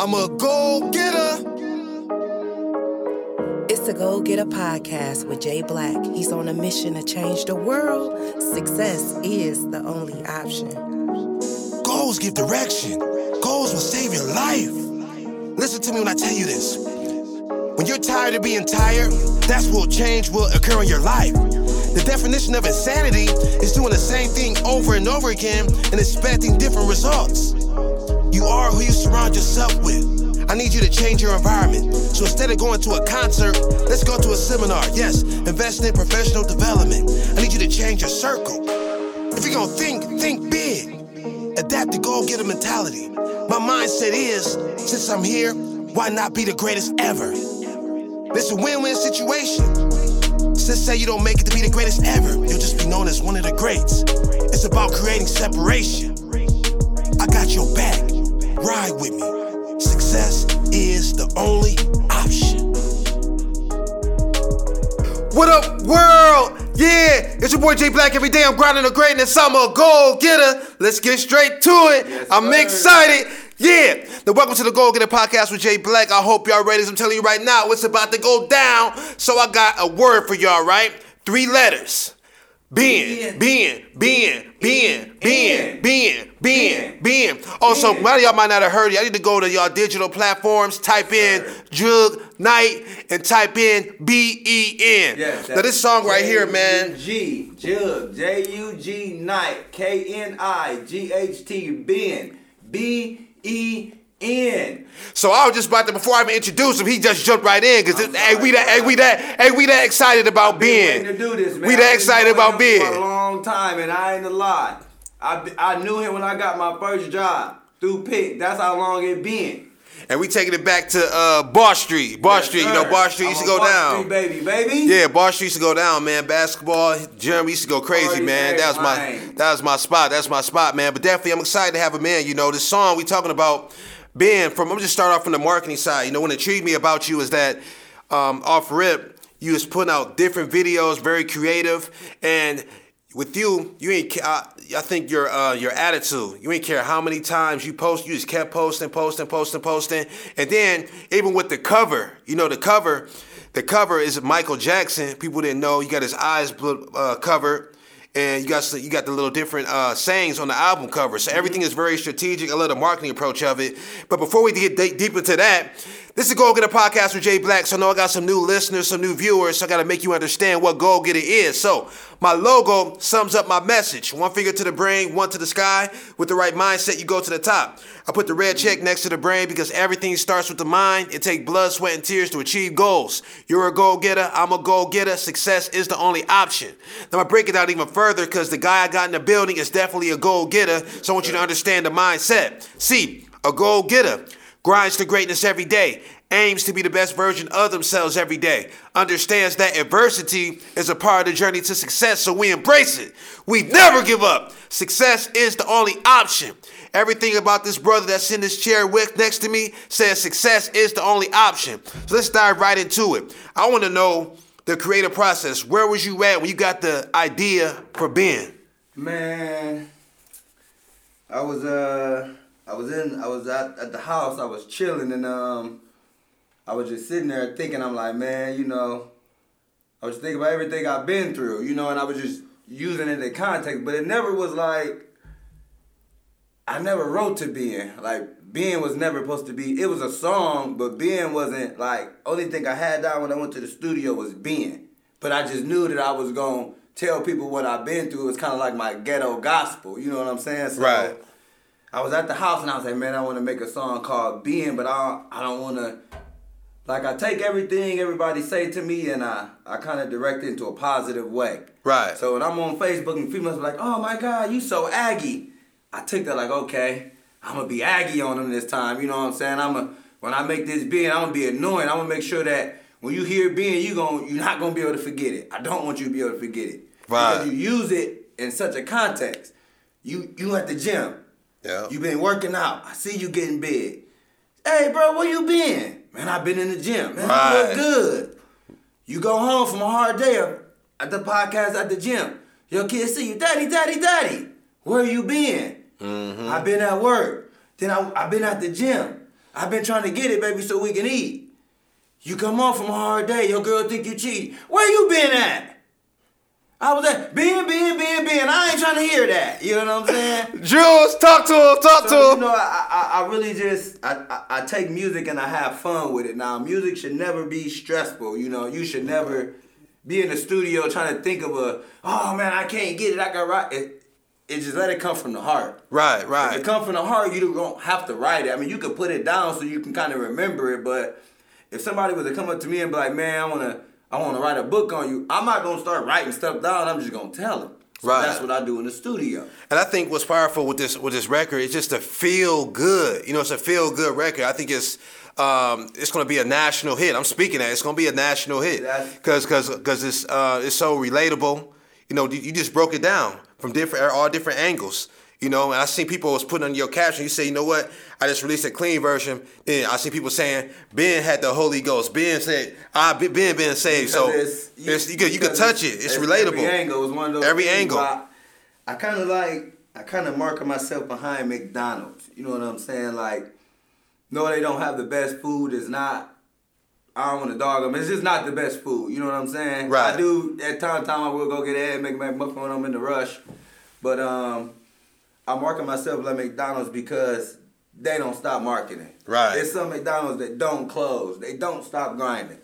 I'm a go getter. It's the Goal Getter podcast with Jay Black. He's on a mission to change the world. Success is the only option. Goals give direction. Goals will save your life. Listen to me when I tell you this. When you're tired of being tired, that's what change will occur in your life. The definition of insanity is doing the same thing over and over again and expecting different results. You are who you surround yourself with. I need you to change your environment. So instead of going to a concert, let's go to a seminar. Yes, invest in professional development. I need you to change your circle. If you're gonna think, think big. Adapt the goal getter mentality. My mindset is since I'm here, why not be the greatest ever? It's a win win situation. Just say you don't make it to be the greatest ever, you'll just be known as one of the greats. It's about creating separation. I got your back. Ride with me. Success is the only option. What up, world? Yeah, it's your boy Jay Black. Every day I'm grinding the greatness. I'm a goal getter. Let's get straight to it. Yes, I'm sir. excited. Yeah. Now, welcome to the Goal Getter Podcast with Jay Black. I hope y'all ready. As I'm telling you right now, it's about to go down. So I got a word for y'all, right? Three letters. Being, being, being, being, being, being, being, being. Also, oh, a lot of y'all might not have heard it. I need to go to y'all digital platforms, type in Jug Knight, and type in B E N. Now, this song right here, man. G Jug J U G Knight K N I G H T Ben B E N. So I was just about to before I even introduced him, he just jumped right in because I'm hey, we that hey we that hey we that excited about being. To do this, man. We that excited about being. for a long time, and I ain't a lie. I I knew him when I got my first job through Pitt. That's how long it been. And we taking it back to uh Bar Street. Bar Yes, Street, you know, Bar Street used to I'm a go Bar down. Street baby, baby. Yeah, Bar Street used to go down, man. Basketball, Jeremy used to go crazy, Party man. That was my man. that was my spot. That's my spot, man. But definitely I'm excited to have him in. You know, this song we talking about being from I'm just start off from the marketing side. You know, what intrigued me about you is that um off rip, you was putting out different videos, very creative, and with you, you ain't. I, I think your uh, your attitude. You ain't care how many times you post. You just kept posting, posting, posting, posting, and then even with the cover, you know the cover, the cover is Michael Jackson. People didn't know. You got his eyes uh, covered, and you got you got the little different uh, sayings on the album cover. So everything is very strategic. I love the marketing approach of it. But before we get de- deep into that, this is Goal Getter Podcast with Jay Black. So I know I got some new listeners, some new viewers. So I got to make you understand what Go Get It is. So my logo sums up my message. One finger to the brain, one to the sky. With the right mindset, you go to the top. I put the red check next to the brain because everything starts with the mind. It takes blood, sweat, and tears to achieve goals. You're a goal getter. I'm a goal getter. Success is the only option. Now I break it out even further because the guy I got in the building is definitely a goal getter. So I want you to understand the mindset. See, a goal getter grinds to greatness every day, aims to be the best version of themselves every day, understands that adversity is a part of the journey to success, so we embrace it. We never give up. Success is the only option. Everything about this brother that's in this chair with next to me says success is the only option. So let's dive right into it. I want to know the creative process. Where was you at when you got the idea for Ben? Man, I was uh, I was in, I was at, at the house. I was chilling, and um, I was just sitting there thinking. I'm like, man, you know, I was thinking about everything I've been through, you know, and I was just using it in context. But it never was like, I never wrote to Ben. Like Ben was never supposed to be. It was a song, but Ben wasn't like. Only thing I had down when I went to the studio was Ben. But I just knew that I was gonna tell people what I've been through. It was kind of like my ghetto gospel. You know what I'm saying? So Right. I was at the house and I was like, man, I want to make a song called Ben, but I don't, I don't want to. Like I take everything everybody say to me and I, I kind of direct it into a positive way. Right. So when I'm on Facebook and females be like, oh my God, you so Aggie. I took that like, okay, I'm gonna be Aggie on them this time. You know what I'm saying? I'm a when I make this Ben, I'm gonna be annoying. I'm gonna make sure that when you hear being, you gon' you're not gonna be able to forget it. I don't want you to be able to forget it. Right. Because you use it in such a context. You you at the gym. Yeah. You been working out. I see you getting big. Hey, bro, where you been? Man, I've been in the gym. Man, Right. you look good. You go home from a hard day at the podcast at the gym. Your kids see you, daddy, daddy, daddy. Where you been? Mm-hmm. i been at work. Then I I been at the gym. I've been trying to get it, baby, so we can eat. You come home from a hard day, your girl think you cheating. Where you been at? I was at being, being, being, being. I ain't trying to hear that. You know what I'm saying? Jules, talk to him, talk So, to him. you know, I, I, I really just I, I, I take music and I have fun with it. Now, music should never be stressful. You know, you should never be in the studio trying to think of a oh man, I can't get it. I got write it. It just let it come from the heart. Right, If right. it come from the heart, you don't have to write it. I mean, you could put it down so you can kind of remember it. But if somebody was to come up to me and be like, "Man, I wanna, I wanna write a book on you," I'm not gonna start writing stuff down. I'm just gonna tell them. So Right. That's what I do in the studio. And I think what's powerful with this with this record is just to feel good. You know, it's a feel good record. I think it's um, it's going to be a national hit. I'm speaking that it's going to be a national hit because because because it's uh, it's so relatable. You know, you you just broke it down from different all different angles. You know, and I seen people was putting on your caption. You say, you know what? I just released a clean version. Then I see people saying Ben had the Holy Ghost. Ben said, "I Ben been saved." So Because it's, you could you could touch it. It's, relatable. Every angle is one of those. Every angle. I, I kind of like. I kind of market myself behind McDonald's. You know what I'm saying? Like, no, they don't have the best food. It's not. I don't want to dog them. It's just not the best food. You know what I'm saying? Right. I do at time time I will go get an egg, make a McMuffin when I'm in the rush, but um, I market myself like McDonald's because they don't stop marketing. Right. There's some McDonald's that don't close. They don't stop grinding.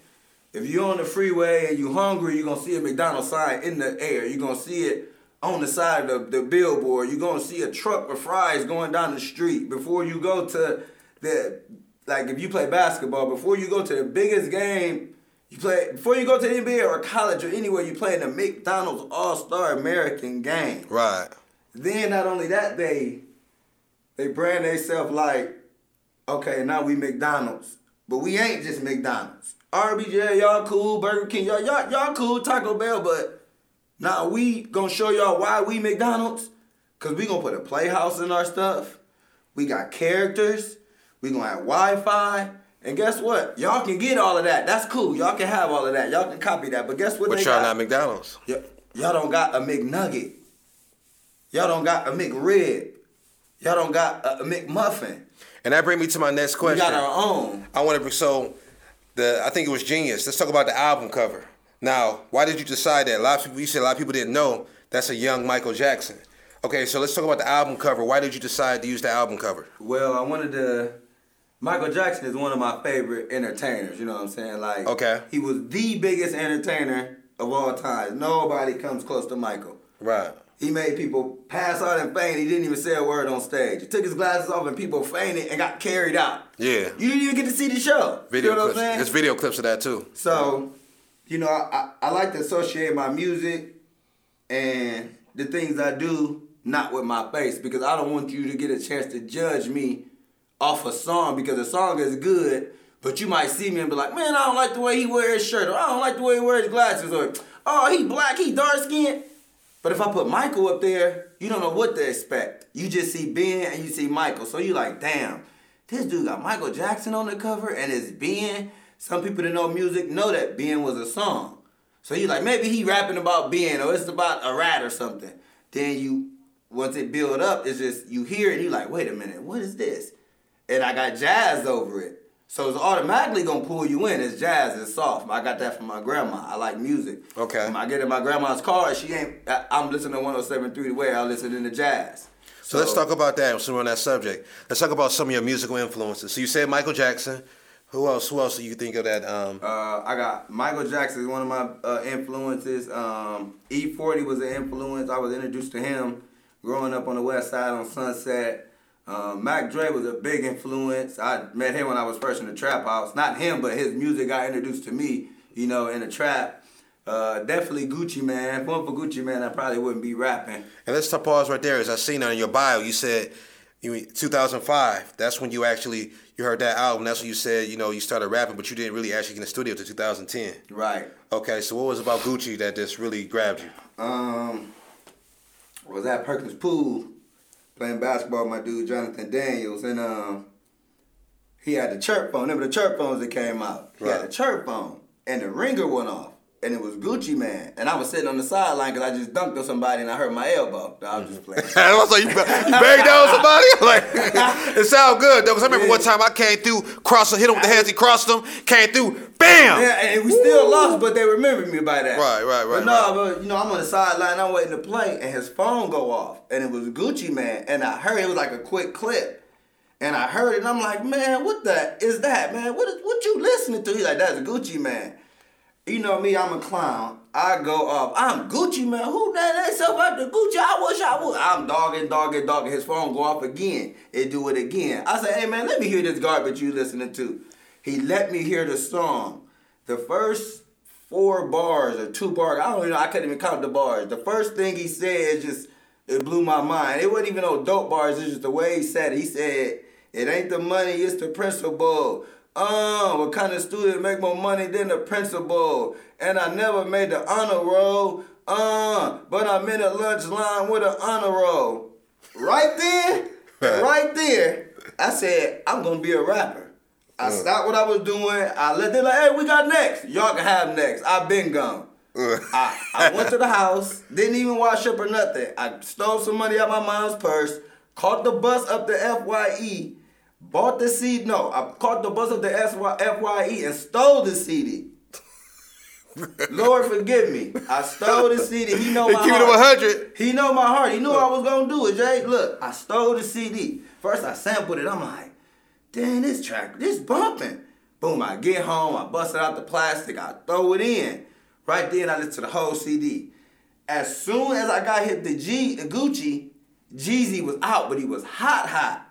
If you're on the freeway and you're hungry, you're gonna see a McDonald's sign in the air. You're gonna see it on the side of the, the billboard. You're gonna see a truck with fries going down the street. Before you go to the like if you play basketball, before you go to the biggest game, you play before you go to the NBA or college or anywhere, you play in the McDonald's All Star American game. Right. Then not only that, they they brand themselves like, okay, now we McDonald's, but we ain't just McDonald's. Arby's, y'all cool. Burger King, y'all y'all y'all cool. Taco Bell, but now we gonna show y'all why we McDonald's, cause we gonna put a playhouse in our stuff. We got characters. We gonna have Wi-Fi. And guess what? Y'all can get all of that. That's cool. Y'all can have all of that. Y'all can copy that. But guess what? But they y'all got? not McDonald's. Y- y'all don't got a McNugget. Y'all don't got a McRib. Y'all don't got a, McMuffin. And that brings me to my next We question. got our own. I want to so the I think it was genius. Let's talk about the album cover. Now, why did you decide that? A lot of people you said a lot of people didn't know that's a young Michael Jackson. Okay, so let's talk about the album cover. Why did you decide to use the album cover? Well, I wanted to. Michael Jackson is one of my favorite entertainers. You know what I'm saying? Like, Okay. he was the biggest entertainer of all time. Nobody comes close to Michael. Right. He made people pass out and faint. He didn't even say a word on stage. He took his glasses off and people fainted and got carried out. Yeah. You didn't even get to see the show. Video you know clips. what I'm saying? There's video clips of that too. So, you know, I, I, I like to associate my music and the things I do not with my face because I don't want you to get a chance to judge me off a song because the song is good, but you might see me and be like, man, I don't like the way he wears his shirt, or I don't like the way he wears his glasses, or oh, he black, he dark skinned. But if I put Michael up there, you don't know what to expect. You just see Ben and you see Michael. So you like, damn, this dude got Michael Jackson on the cover and it's Ben. Some people that know music know that Ben was a song. So you like, maybe he rapping about Ben or it's about a rat or something. Then you, once it build up, it's just, you hear it and you like, wait a minute, what is this? And I got jazz over it. So it's automatically gonna pull you in. It's jazz, it's soft. I got that from my grandma. I like music. Okay. When I get in my grandma's car, she ain't. I, I'm listening to 107.3 the way I listen to jazz. So, let's talk about that. So we're on that subject. Let's talk about some of your musical influences. So you said Michael Jackson. Who else? Who else do you think of that? Um, Uh, I got Michael Jackson is one of my uh, influences. Um, E-40 was an influence. I was introduced to him growing up on the west side on Sunset. Um, Mac Dre was a big influence. I met him when I was first in the trap house. Not him, but his music got introduced to me, you know, in the trap. Uh, definitely Gucci Mane. If wasn't for Gucci Mane, I probably wouldn't be rapping. and let's pause right there. As I seen on your bio, you said you 2005. That's when you actually you heard that album. That's when you said you know you started rapping, but you didn't really actually get in the studio till 2010. Right. Okay, so what was about Gucci that just really grabbed you? um, was at Perkins Pool playing basketball with my dude Jonathan Daniels, and um, he had the chirp phone. Remember the chirp phones that came out? He had Right. the chirp phone, and the ringer went off. And it was Gucci Mane, and I was sitting on the sideline because I just dunked on somebody and I hurt my elbow. I was just playing. I was like, you, you banged down somebody? Like, it sound good though. Cause I remember one time I came through, crossed, hit him with the hands, he crossed him, came through, bam. Yeah, and we still lost, but they remembered me by that. Right, right, right, But no, but you know, I'm on the sideline, I'm waiting to play, and his phone go off, and it was Gucci Mane, and I heard it was like a quick clip. And I heard it, and I'm like, man, what the is that, man? What what you listening to? He's like, that's Gucci Mane. You know me, I'm a clown. I go off. I'm Gucci Mane. Who that ain't so about the Gucci? I wish I would. I'm dogging, dogging, dogging. His phone go off again. It do it again. I say, hey man, let me hear this garbage you listening to. He let me hear the song. The first four bars or two bars, I don't even know, I couldn't even count the bars. The first thing he said just it blew my mind. It wasn't even no dope bars, it's just the way he said it. He said, It ain't the money, it's the principle. Uh, what kind of student make more money than the principal? And I never made the honor roll. Uh, but I'm in a lunch line with an honor roll. Right there, right there, I said, I'm gonna be a rapper. I stopped what I was doing. I let them like, hey, we got next. Y'all can have next. i been gone. I, I went to the house, didn't even wash up or nothing. I stole some money out my mom's purse, caught the bus up to FYE, bought the CD. No, I caught the bus of the FYE and stole the CD. Lord forgive me. I stole the CD. He know my keep it heart. 100. He know my heart. He knew I was gonna do it, Jay. Look, I stole the CD. First I sampled it. I'm like, dang, this track, this bumping. Boom, I get home, I bust it out the plastic, I throw it in. Right then I listen to the whole CD. As soon as I got hit the G the Gucci, Jeezy was out, but he was hot, hot.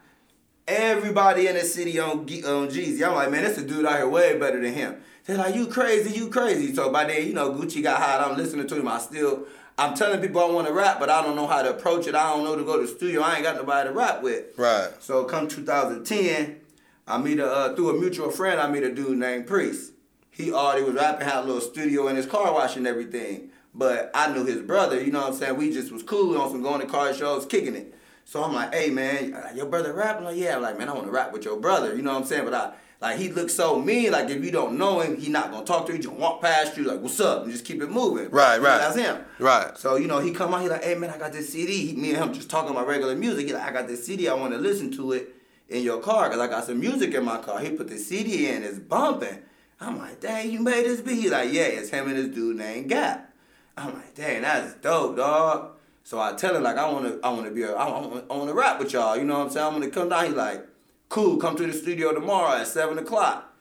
Everybody in the city on on Jeezy. I'm like, man, this a dude out here way better than him. They're like, you crazy, you crazy. So by then, you know, Gucci got hot. I'm listening to him. I still, I'm telling people I want to rap, but I don't know how to approach it. I don't know to go to the studio. I ain't got nobody to rap with. Right. So come 2010, I meet a uh, through a mutual friend. I meet a dude named Priest. He already was rapping, had a little studio in his car wash and everything. But I knew his brother. You know what I'm saying? We just was cool on some going to car shows, kicking it. So I'm like, hey man, your brother rapping? Like, yeah. I'm like, man, I want to rap with your brother. You know what I'm saying? But I like he looks so mean. Like if you don't know him, he not gonna talk to you. He just walk past you like, what's up? And just keep it moving. Right, You know, right. That's him. Right. So, you know, he come out, he like, hey man, I got this CD. He, me and him just talking about regular music. He like, I got this CD, I want to listen to it in your car, cause I got some music in my car. He put the CD in, it's bumping. I'm like, dang, you made this beat? He like, yeah, it's him and this dude named Gap. I'm like, dang, that's dope, dog. So I tell him like, I wanna, I wanna be, a, I wanna, I wanna rap with y'all. You know what I'm saying? I'm gonna come down. He like, cool, come to the studio tomorrow at seven o'clock.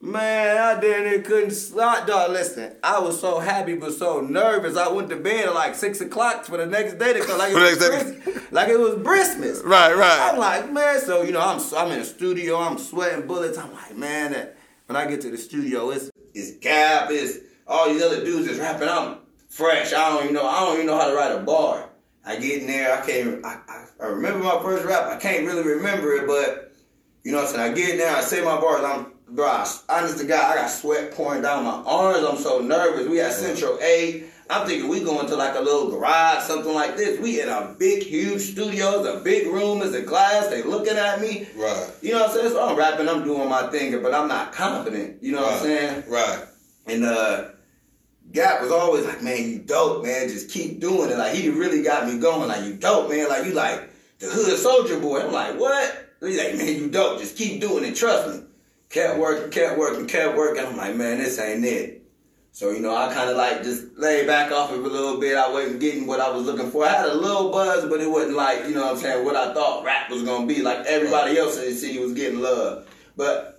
Man, I damn near couldn't stop, dog. Listen, I was so happy but so nervous. I went to bed at like six o'clock for the next day to come, like it was Next like it was Christmas. Right, right. I'm like, man, so you know, I'm I'm in the studio, I'm sweating bullets. I'm like, man, that when I get to the studio, it's it's Gap, it's all these other dudes is rapping. I'm fresh. I don't even know. I don't even know how to write a bar. I get in there, I can't. I, I, I remember my first rap. I can't really remember it, but you know what I'm saying. I get in there, I say my bars. I'm bro. I, honest to God, I got sweat pouring down my arms. I'm so nervous. We at Central A. I'm thinking we going to like a little garage, something like this. We in a big, huge studio. It's a big room. It's a glass. They looking at me. Right. You know what I'm saying? So I'm rapping. I'm doing my thing, but I'm not confident. You know what I'm saying? Right. And uh, Gap was always like, man, you dope, man. Just keep doing it. Like he really got me going. Like you dope, man. Like you like the hood soldier boy. I'm like, what? He's like, man, you dope. Just keep doing it. Trust me. Kept working, kept working, kept working. I'm like, man, this ain't it. So you know, I kind of like just lay back off it a little bit. I wasn't getting what I was looking for. I had a little buzz, but it wasn't like you know what I'm saying what I thought rap was gonna be. Like everybody else in the city was getting love, but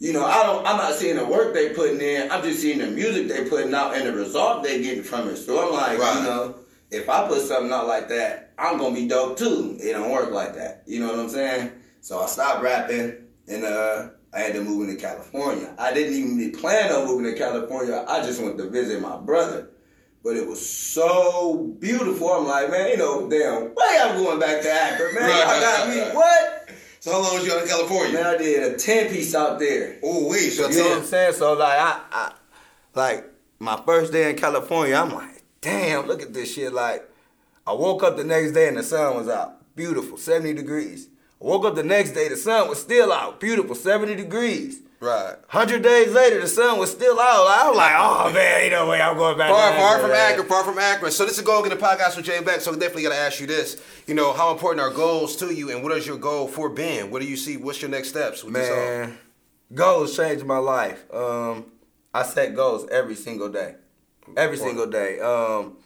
you know, I don't. I'm not seeing the work they putting in. I'm just seeing the music they putting out and the result they getting from it. So I'm like, Right. you know, if I put something out like that, I'm gonna be dope too. It don't work like that. You know what I'm saying? So I stopped rapping and uh, I had to move into California. I didn't even plan on moving to California. I just went to visit my brother. But it was so beautiful. I'm like, man, you know, damn way I'm going back to Akron, man. Right, I got me what? So how long was you out in California? Man, I did a 10 piece out there. Oh, wait. So You know what I'm saying? So like I, I like my first day in California, I'm like, damn, look at this shit. Like I woke up the next day and the sun was out. Beautiful, 70 degrees. I woke up the next day, the sun was still out. Beautiful, 70 degrees. Right. Hundred days later, the sun was still out. I was like, oh man, ain't no way I'm going back. Far, far from accurate, far from accurate. So this is Goal Getter Podcast with Jay Black. So definitely got to ask you this. You know, how important are goals to you, and what is your goal for Ben? What do you see? What's your next steps with this? Man, goals changed my life. Um, I set goals every single day, every single day. Um,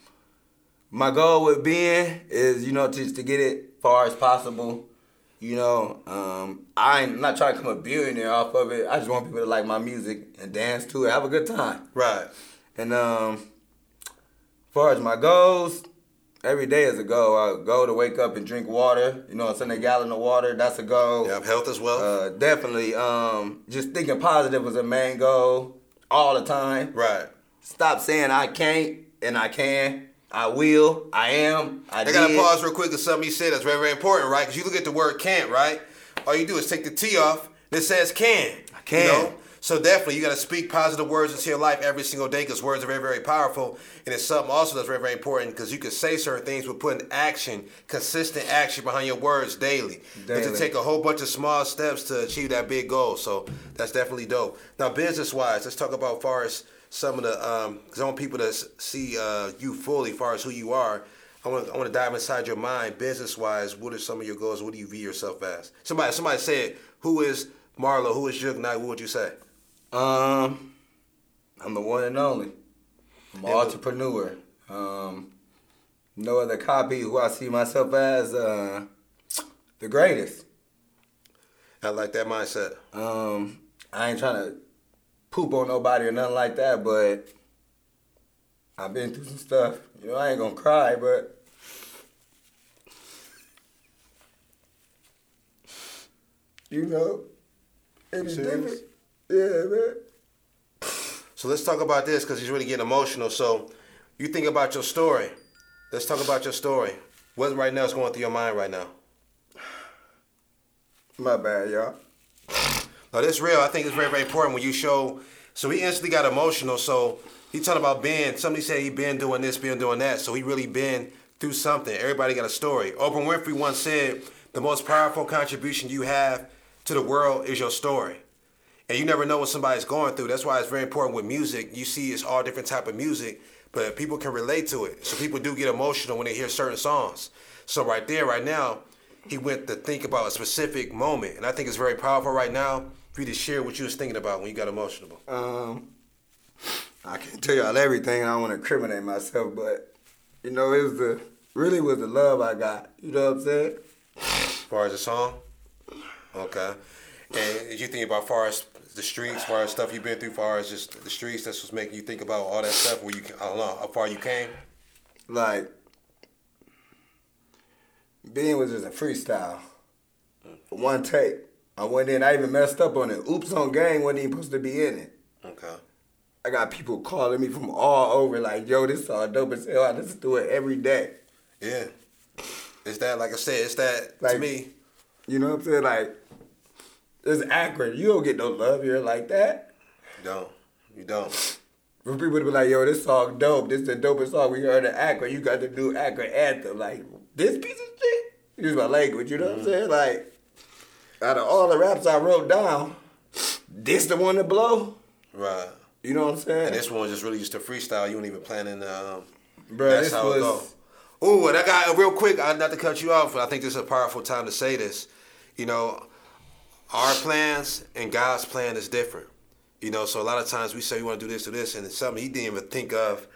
my goal with Ben is, you know, to to get it far as possible. You know, um, I I'm not trying to become a billionaire off of it. I just want people to like my music and dance to it, have a good time. Right. And um, as far as my goals, every day is a goal. I go to wake up and drink water. You know, send a gallon of water. That's a goal. Yeah, health as well. Uh, definitely. Um, just thinking positive was a main goal all the time. right. Stop saying I can't and I can. I will. I am. I, I gotta pause real quick because something you said that's very, very important, right? Because you look at the word can't, right? All you do is take the T off, it says can. I can. So definitely, you gotta speak positive words into your life every single day because words are very, very powerful. And it's something also that's very, very important because you can say certain things but putting action, consistent action behind your words daily. And to Daily. take a whole bunch of small steps to achieve that big goal. So that's definitely dope. Now, business-wise, let's talk about far as some of the because I want people to see uh, you fully, far as who you are. I want I want to dive inside your mind, business-wise. What are some of your goals? What do you view yourself as? Somebody somebody said, "Who is Marlo? Who is Jug Knight?" What would you say? Um, I'm the one and only. I'm an entrepreneur. Um, no other copy who I see myself as uh, the greatest. I like that mindset. Um, I ain't trying to poop on nobody or nothing like that, but I've been through some stuff. You know, I ain't gonna cry, but you know, it's serious? different. Yeah, man. So let's talk about this because he's really getting emotional. So you think about your story. Let's talk about your story. What right now is going through your mind right now? My bad, y'all. No, that's real. I think it's very, very important when you show. So he instantly got emotional. So he talking about Ben. Somebody said he been doing this, been doing that. So he really been through something. Everybody got a story. Oprah Winfrey once said, "The most powerful contribution you have to the world is your story." And you never know what somebody's going through. That's why it's very important with music. You see, it's all different type of music, but people can relate to it. So people do get emotional when they hear certain songs. So right there, right now, he went to think about a specific moment, and I think it's very powerful right now for you to share what you was thinking about when you got emotional. Um, I can't tell y'all everything. I don't want to incriminate myself, but you know, it was the really was the love I got. You know what I'm saying? As far as the song, okay. And you think about far as the streets, far as stuff you've been through, far as just the streets, that's what's making you think about all that stuff where you, I don't know, how far you came. Like, being was just a freestyle. One take. I went in. I even messed up on it. Oops on gang wasn't even supposed to be in it. Okay. I got people calling me from all over, like, "Yo, this song dope as hell. I listen to it every day." Yeah. It's that, like I said, it's that to Like- me. You know what I'm saying? Like, it's accurate. You don't get no love here like that. You don't. You don't. For people to be like, yo, this song dope. This is the dopest song we heard in Akron. You got the new Akron anthem. Like, this piece of shit? Use my language, you know what I'm saying? Like, out of all the raps I wrote down, this the one to blow. Right. You know what I'm saying? And this one was just really just a freestyle. You weren't even planning. Um, Bruh, that's this how it go. Ooh, and I got real quick. I, not to cut you off, but I think this is a powerful time to say this. You know, our plans and God's plan is different. You know, so a lot of times we say we want to do this, do this, and it's something he didn't even think of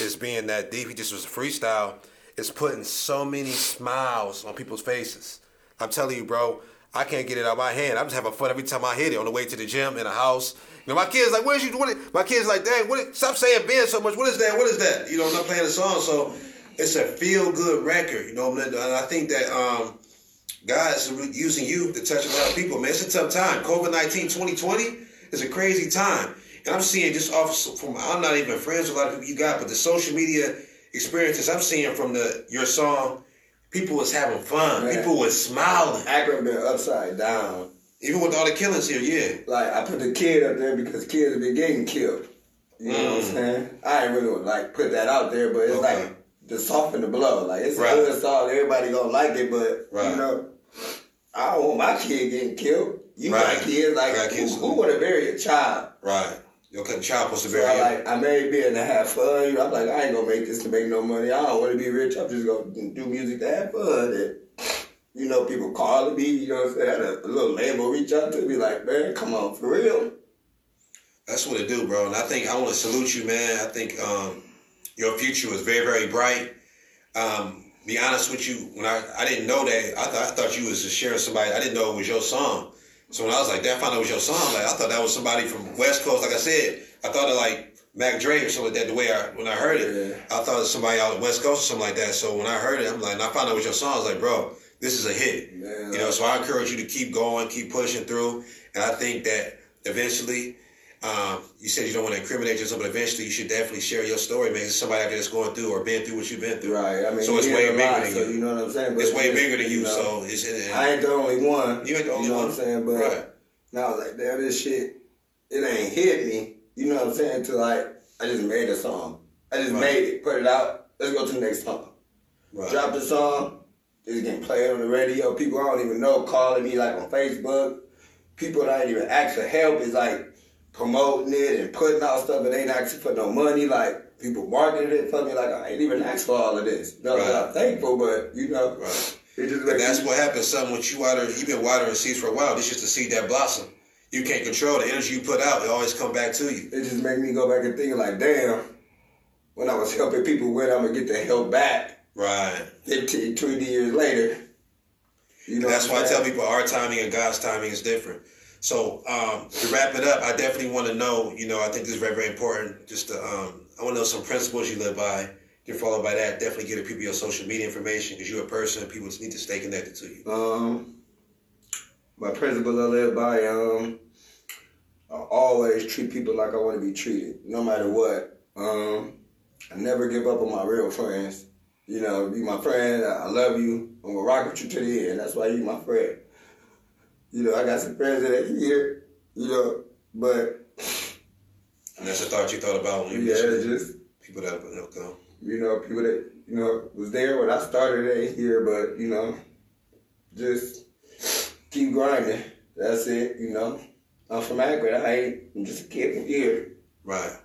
as being that deep. He just was a freestyle. It's putting so many smiles on people's faces. I'm telling you, bro. I can't get it out of my hand. I'm just having fun every time I hit it on the way to the gym in the house. You know, my kids like, "Where's you doing it?" My kids like, "Dang, what? is- Stop saying Ben so much. What is that? What is that?" You know, I'm not playing the song, so it's a feel good record. You know, and I think that um, God's using you to touch a lot of people. Man, it's a tough time. COVID 19, 2020 is a crazy time, and I'm seeing just off from I'm not even friends with a lot of people you got, but the social media experiences I'm seeing from the your song. People was having fun. Man. People was smiling. Akron been upside down. Even with all the killings here, yeah. Like, I put the kid up there because kids have been getting killed. You know what I'm mm. saying? I ain't really like put that out there, but it's Okay. like to soften the blow. Like it's Right. a good song, everybody gonna like it, but Right. you know, I don't want my kid getting killed. You Right. got kids, like Got kids who, who want to bury a child? Right. Your cousin child supposed to So bury I like I married being to have fun. I'm like I ain't gonna make this to make no money. I don't want to be rich. I'm just gonna do music to have fun. And, you know, people calling me. You know what I'm saying? I had a, a little label reach out to me like, man, come on, for real. That's what it do, bro. And I think I want to salute you, man. I think um, your future was very, very bright. Um, be honest with you, when I, I didn't know that, I thought I thought you was just sharing somebody. I didn't know it was your song. So when I was like that, I found out it was your song. Like I thought that was somebody from West Coast. Like I said, I thought of like Mac Dre or something like that. The way I when I heard it, Yeah. I thought it was somebody out the West Coast or something like that. So when I heard it, I'm like, and I found out it was your song. I was like, bro, this is a hit. Man, you know, so I encourage you to keep going, keep pushing through. And I think that eventually, um, you said you don't want to incriminate yourself, but eventually you should definitely share your story, man. It's somebody out there that's going through or been through what you've been through. Right. I mean, So it's way bigger lot, than so you. You know what I'm saying? But It's way bigger than you, know, so it's in I ain't the only one. You ain't the only know one. what I'm saying? But Right. now I was like, damn, this shit, it ain't hit me. You know what I'm saying? Till like, I just made a song. I just Right. made it, put it out. Let's go to the next song. Right. Drop the song. It's getting played on the radio. People I don't even know calling me like on Facebook. People that I ain't even ask for help is like promoting it and putting out stuff and ain't actually put no money. Like people marketing it for me like I ain't even asked for all of this. No, Right. I'm thankful, but you know, Right. that's what happens. Something with you water, you've been watering seeds for a while. This is just a seed that blossom. You can't control the energy you put out. It always come back to you. it just make me go back and think like, damn, when I was helping people, when I'm gonna get the help back Right. 15, 20 years later. You know, And that's why I tell people our timing and God's timing is different. So um, to wrap it up, I definitely want to know. You know, I think this is very, very important. Just to, um, I want to know some principles you live by. You're followed by that. Definitely give people your social media information because you're a person people just need to stay connected to you. Um, my principle I live by, um, I always treat people like I want to be treated, no matter what. Um, I never give up on my real friends. You know, you my friend, I I love you, I'm gonna rock with you to the end. That's why you my friend. You know, I got some friends that are here, you know, but And that's a thought you thought about when you yeah, it's just people that you know, come. you know, people that, you know, was there when I started ain't here, but, you know, just keep grinding. That's it, you know. I'm from Akron. I ain't, I'm just a kid from here. Right.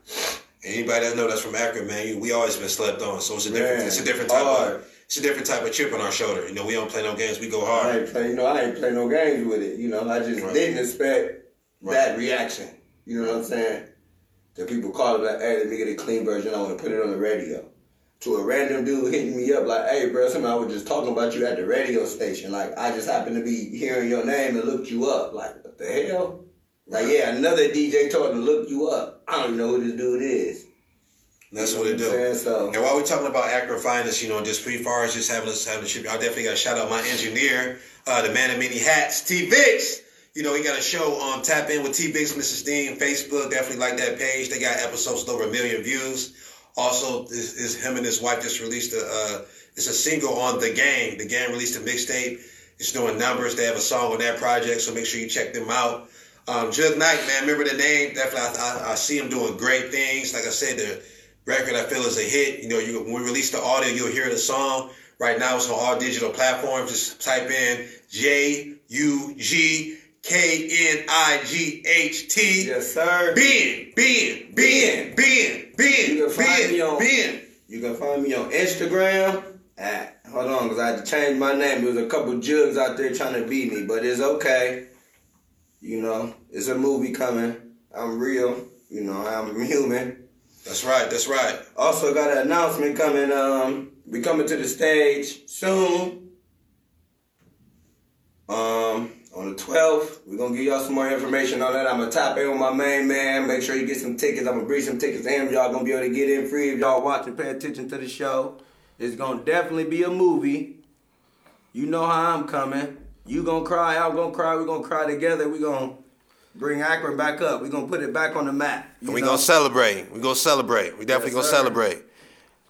Anybody that know that's from Akron, man, you- we always been slept on. So it's a different, Man, it's a different type hard. of, it's a different type of chip on our shoulder. You know, we don't play no games. We go hard. I ain't play, you know, I ain't play no games with it. You know, I just Right. didn't expect Right. that reaction. You know what I'm saying? The people call it like, hey, let me get a clean version. I want to put it on the radio. To a random dude hitting me up like, hey, bro, somebody was just talking about you at the radio station. Like, I just happened to be hearing your name and looked you up. Like, what the hell? Like, yeah, another DJ told me to look you up. I don't even know who this dude is. That's You what it do. Saying? So, And while we're talking about finest, you know, just pre far as just having us having a trip, I definitely got to shout out my engineer, uh, the man of many hats, T Vix. You know, he got a show on Tap In with T Vix, Mrs. Dean, Facebook. Definitely like that page. They got episodes with over a million views. Also, this is him and his wife just released a uh, it's a single on The Gang. The Gang released a mixtape. It's doing numbers. They have a song on that project, so make sure you check them out. Um, Jug Knight, man, remember the name? Definitely, I, I, I see him doing great things. Like I said, the record I feel is a hit. You know, you when we release the audio, you'll hear the song. Right now, it's on all digital platforms. Just type in J U G K N I G H T. yes, sir. Ben, Ben, Ben, Ben, Ben, You can find me Ben, on- Ben. You can find me on Instagram at hold on, cause I had to change my name. There was a couple jugs out there trying to beat me, but it's okay. You know, it's a movie coming. I'm real. You know, I'm human. That's right. That's right. Also got an announcement coming. Um, we coming to the stage soon. Um, on the 12th, we're gonna give y'all some more information on that. I'm gonna tap in with my main man. Make sure you get some tickets. I'm gonna bring some tickets to him. Y'all gonna be able to get in free if y'all watching, pay attention to the show. It's gonna definitely be a movie. You know how I'm coming. You gonna cry, I'm gonna cry. We're gonna cry together. We're gonna bring Akron back up. We're gonna put it back on the map. we know? gonna celebrate. We're gonna celebrate. We definitely Yes, gonna sir. celebrate.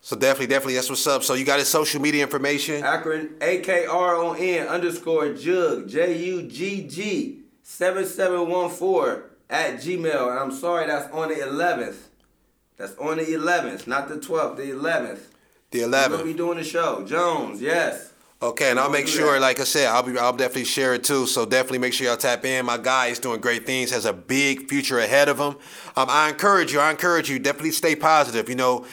So definitely, definitely, that's what's up. So you got his social media information. Akron, A K R O N underscore Jug, J U G G, 7714 at Gmail. And I'm sorry, that's on the 11th. That's on the 11th, not the 12th, the 11th. The eleventh. We're be doing the show. Jones, yes. Okay, and I'll make sure, like I said, I'll be, I'll definitely share it too. So definitely make sure y'all tap in. My guy is doing great things, has a big future ahead of him. Um, I encourage you, I encourage you, definitely stay positive. You know,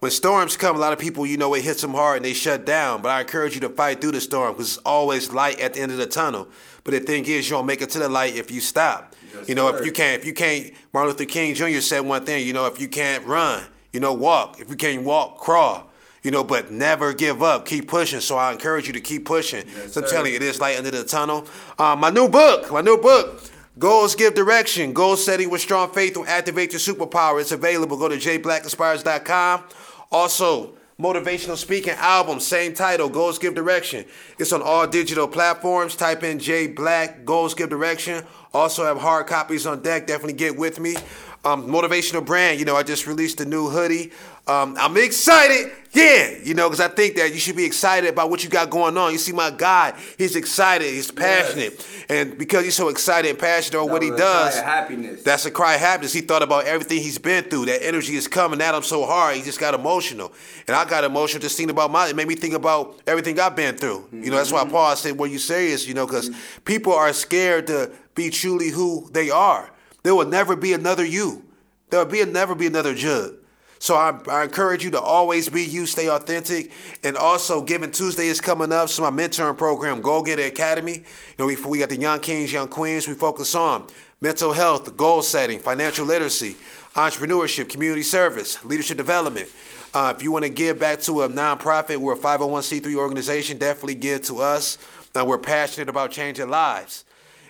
when storms come, a lot of people, you know, it hits them hard and they shut down. But I encourage you to fight through the storm because it's always light at the end of the tunnel. But the thing is, you don't make it to the light if you stop. Yes, you know, sir. if you can't, if you can't, Martin Luther King Jr. said one thing. You know, if you can't run, you know, walk. If you can't walk, crawl. You know, but never give up. Keep pushing. So I encourage you to keep pushing. Yes, so I'm telling you, it is light under the tunnel. Um, my new book, my new book, Goals Give Direction. Goal setting with strong faith will activate your superpower. It's available. Go to jblackinspires.com. Also, motivational speaking album, same title, Goals Give Direction. It's on all digital platforms. Type in J Black Goals Give Direction. Also have hard copies on deck. Definitely get with me. Um, motivational brand. You know, I just released a new hoodie. Um, I'm excited. Yeah, you know, because I think that you should be excited about what you got going on. You see, my guy, he's excited, he's passionate, and because he's so excited and passionate on what he was a cry does, of happiness. that's a cry of happiness. He thought about everything he's been through. That energy is coming at him so hard. He just got emotional, and I got emotional just thinking about my. It made me think about everything I've been through. You know, that's why Paul said, "Were you serious?" You know, because people are scared to be truly who they are. There will never be another you. There will be never be another Jud. So I, I encourage you to always be you, stay authentic, and also Giving Tuesday is coming up. So my mentoring program, Go Get Academy. You know, we, we got the Young Kings, Young Queens. We focus on mental health, goal setting, financial literacy, entrepreneurship, community service, leadership development. Uh, if you want to give back to a nonprofit, we're a 501c3 organization. Definitely give to us. Uh, we're passionate about changing lives.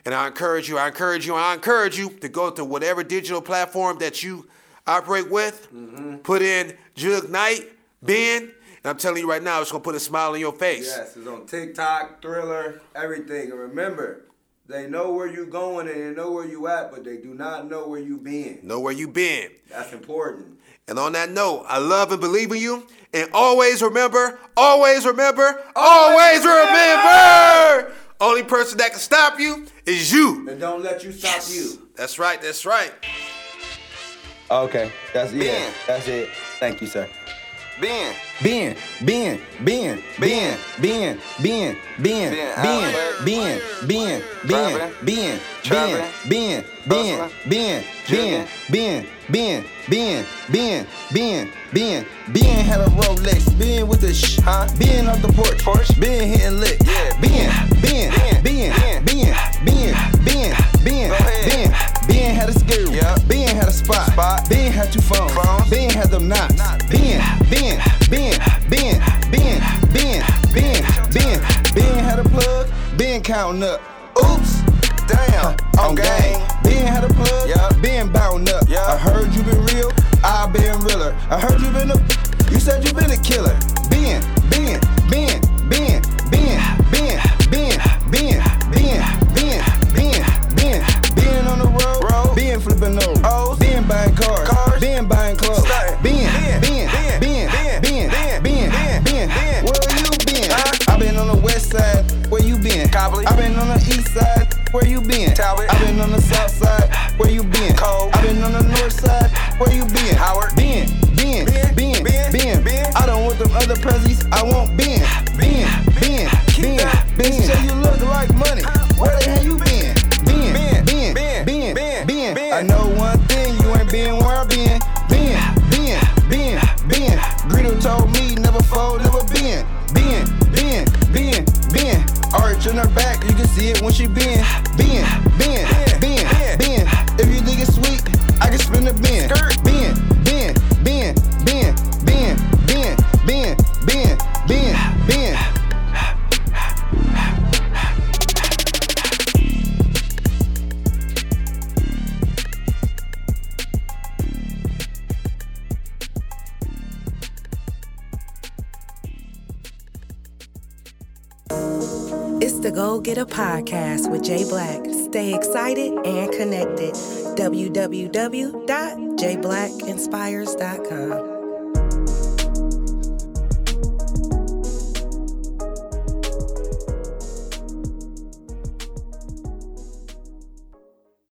And I encourage you, I encourage you, I encourage you to go to whatever digital platform that you operate with, mm-hmm. put in Jug Knight, Ben, and I'm telling you right now, it's gonna put a smile on your face. Yes, it's on TikTok, Triller, everything. And remember, they know where you're going and they know where you at, but they do not know where you've been. Know where you've been. That's important. And on that note, I love and believe in you. And always remember, always remember, always remember. Only person that can stop you is you. And don't let you stop you. That's right, that's right. Okay, that's yeah, Ben. that's it. Thank you, sir. Ben. Ben, Ben, Ben, Ben, Ben, Ben, Ben, Ben, Ben. Ben, Ben, Ben, Ben, Ben, Ben, Ben, Ben, Ben, Ben, Ben, Ben, Ben, Ben, Ben had a Rolex, Ben with the sh, Huh? Ben off the porch, Porch? Ben hitting lick, Yeah. Ben, Ben, Ben, Ben, Ben. Ben, Ben, Ben, Ben. Ben, had a scary, Yeah. Ben had a spot, Spot. Ben had two phones, Phones. Ben had them Knots. Ben, Ben, Ben, Ben, Ben, Ben, Ben, Ben, Ben had a plug, Ben counting up. Oops, Damn. on game. Ben had a plug, Yeah. Ben bound up. Yeah. I heard you been real, I been realer. I heard you been a, you said you been a killer. Ben, Ben, selling those. O's. Been buying cars. cars. Been buying clothes. Been, been, been, been, been, been, been, been. Where you been? Huh? I been on the west side. Where you been? Copley. I been on the east side. Where you been? Talbot. I been on the south side. Where you been? Cole. I been on the north side. Where you been? Howard. Been, been, been, been, been. I don't want them other prezzies. I want. See it when she bend. Ben, Podcast with Jay Black. Stay excited and connected. www.jblackinspires.com.